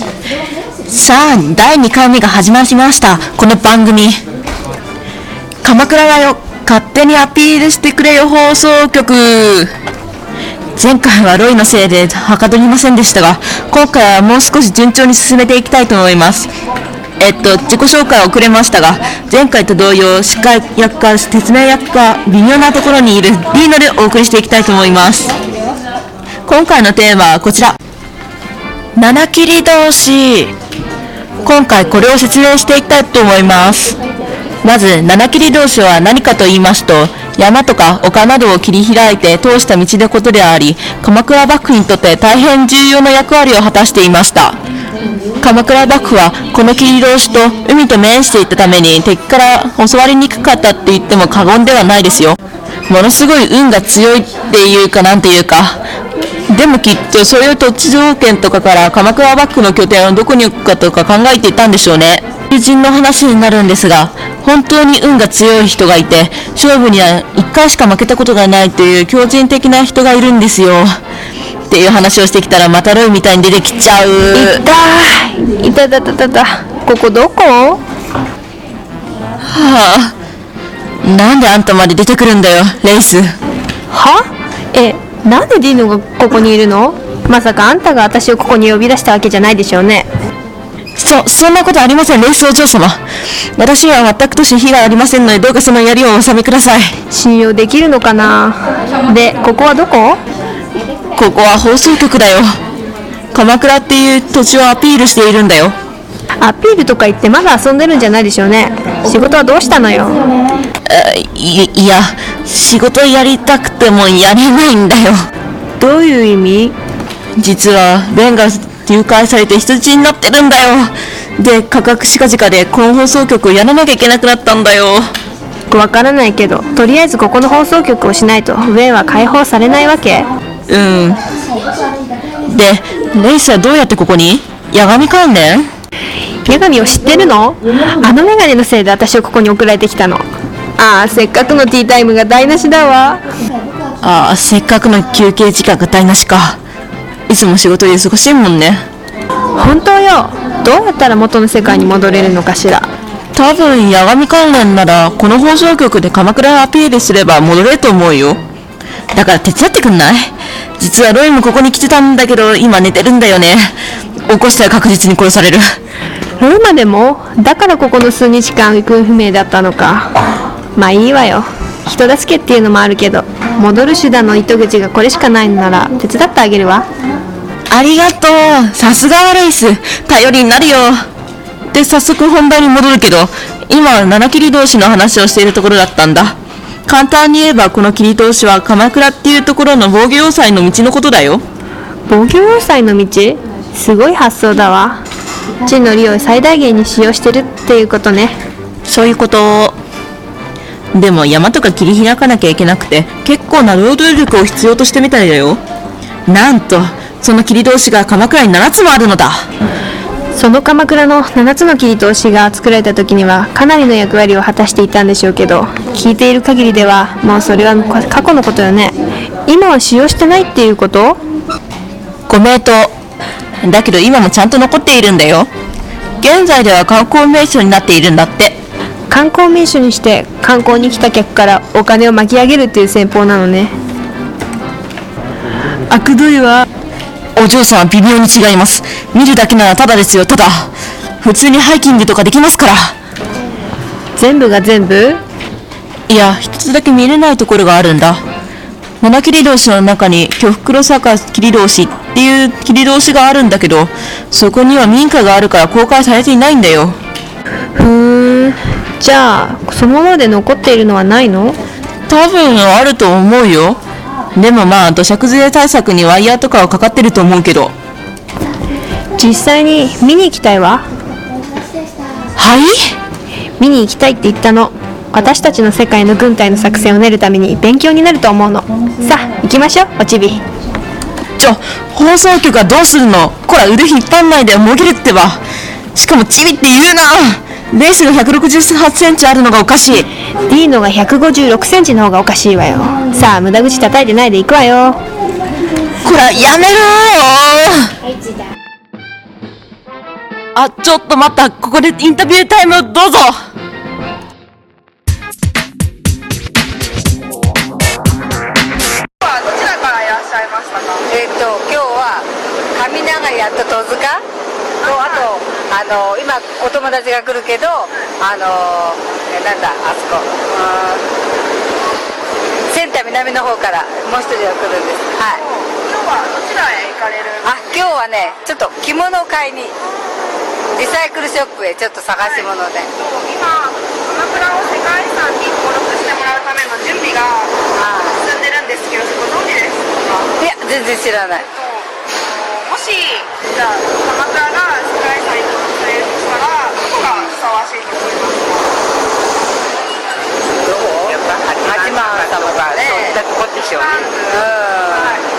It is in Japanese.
さあ、第2回目が始まりました。この番組。鎌倉だよ。勝手にアピールしてくれよ放送局。前回はロイのせいではかどりませんでしたが、今回はもう少し順調に進めていきたいと思います。えっと、自己紹介遅れましたが、前回と同様、司会役か説明役か微妙なところにいるリーノでお送りしていきたいと思います。今回のテーマはこちら。七切り同士。今回これを説明していきたいと思います。まず、七切り同士は何かと言いますと、山とか丘などを切り開いて通した道のことであり、鎌倉幕府にとって大変重要な役割を果たしていました。鎌倉幕府はこの切り通しと海と面していたために敵から襲われにくかったって言っても過言ではないですよ。ものすごい運が強いっていうかなんていうか。でもきっとそういう土地条件とかから鎌倉幕府の拠点をどこに置くかとか考えていたんでしょうね。友人の話になるんですが、本当に運が強い人がいて、勝負には1回しか負けたことがないという強靭的な人がいるんですよ。っていう話をしてきたらまたロイみたいに出てきちゃう。痛い。い。たたたたたここどこはあ、なんであんたまで出てくるんだよ、レイス。はえなんでディーノがここにいるの？まさかあんたが私をここに呼び出したわけじゃないでしょうねそ、そんなことありません、レイスお嬢様。私には全くとして非がありませんので、どうかその槍をお納めください。信用できるのかな？でここはどこ？ここは放送局だよ。鎌倉っていう土地をアピールしているんだよ。アピールとか言ってまだ遊んでるんじゃないでしょうね仕事はどうしたのよ？えいいや、仕事やりたくてもやれないんだよ。どういう意味？実は、ベンが誘拐されて人質になってるんだよ。で、価格しかじかでこの放送局をやらなきゃいけなくなったんだよ。わからないけどとりあえずここの放送局をしないとウェンは解放されないわけうん。で、レイスはどうやってここに？八神関連？女神を知ってるの？あのメガネのせいで私をここに送られてきたのああせっかくのティータイムが台無しだわああ、せっかくの休憩時間が台無しか。いつも仕事で忙しいもんね。本当よどうやったら元の世界に戻れるのかしら多分、八神関連なら、この放送局で鎌倉をアピールすれば戻れると思うよ。だから手伝ってくんない？実はロイもここに来てたんだけど、今寝てるんだよね。起こしたら確実に殺される。ローマでも？だからここの数日間行方不明だったのかまあいいわよ人助けっていうのもあるけど戻る手段の糸口がこれしかないのなら手伝ってあげるわありがとう。さすがはレイス。頼りになるよ。で、早速本題に戻るけど、今は七切り同士の話をしているところだったんだ。簡単に言えば、この切り通しは鎌倉っていうところの防御要塞の道のことだよ。防御要塞の道？すごい発想だわ地の利を最大限に使用してるっていうことねそういうこと。でも山とか切り開かなきゃいけなくて、結構な労働力を必要としてみたいだよ。なんと、その切り通しが鎌倉に7つもあるのだ。その鎌倉の7つの切り通しが作られた時にはかなりの役割を果たしていたんでしょうけど聞いている限りではもうそれは過去のことよね今は使用してないっていうこと？ご名答。だけど今もちゃんと残っているんだよ。現在では観光名所になっているんだって。観光名所にして観光に来た客からお金を巻き上げるっていう戦法なのねあくどいわ。お嬢さんは微妙に違います。見るだけならただですよ、ただ。普通にハイキングとかできますから。全部が全部？いや、一つだけ見れないところがあるんだ。七切り通しの中に巨袋坂切り通しっていう切り通しがあるんだけど、そこには民家があるから公開されていないんだよ。ふーん。じゃあそのままで残っているのはないの？多分あると思うよ。でもまあ土砂崩れ対策にワイヤーとかはかかってると思うけど。実際に見に行きたいわ。はい？見に行きたいって言ったの。私たちの世界の軍隊の作戦を練るために勉強になると思うの。さあ行きましょうおちび。ちょ、放送局はどうするの？こら腕引っ張んないでもぎるってば。しかもチビって言うなレースが168センチあるのがおかしい。ディーノが156センチの方がおかしいわよさあ無駄口叩いてないで行くわよこら、やめろーあ、ちょっと待った。ここでインタビュータイムをどうぞ。はどちらからいらっしゃいましたかえっ、と今日は上長屋と戸塚とあとあの今お友達が来るけどあのえなんだあそこ。センター南の方からもう一人が来るんです。はい。今日はどちらへ行かれるあ今日はねちょっと着物を買いにリサイクルショップへちょっと探し物で、今鎌倉を世界遺産に登録してもらうための準備があ進んでるんですけどご存知ですか？いや全然知らない。もしじゃあってきちゃう。うん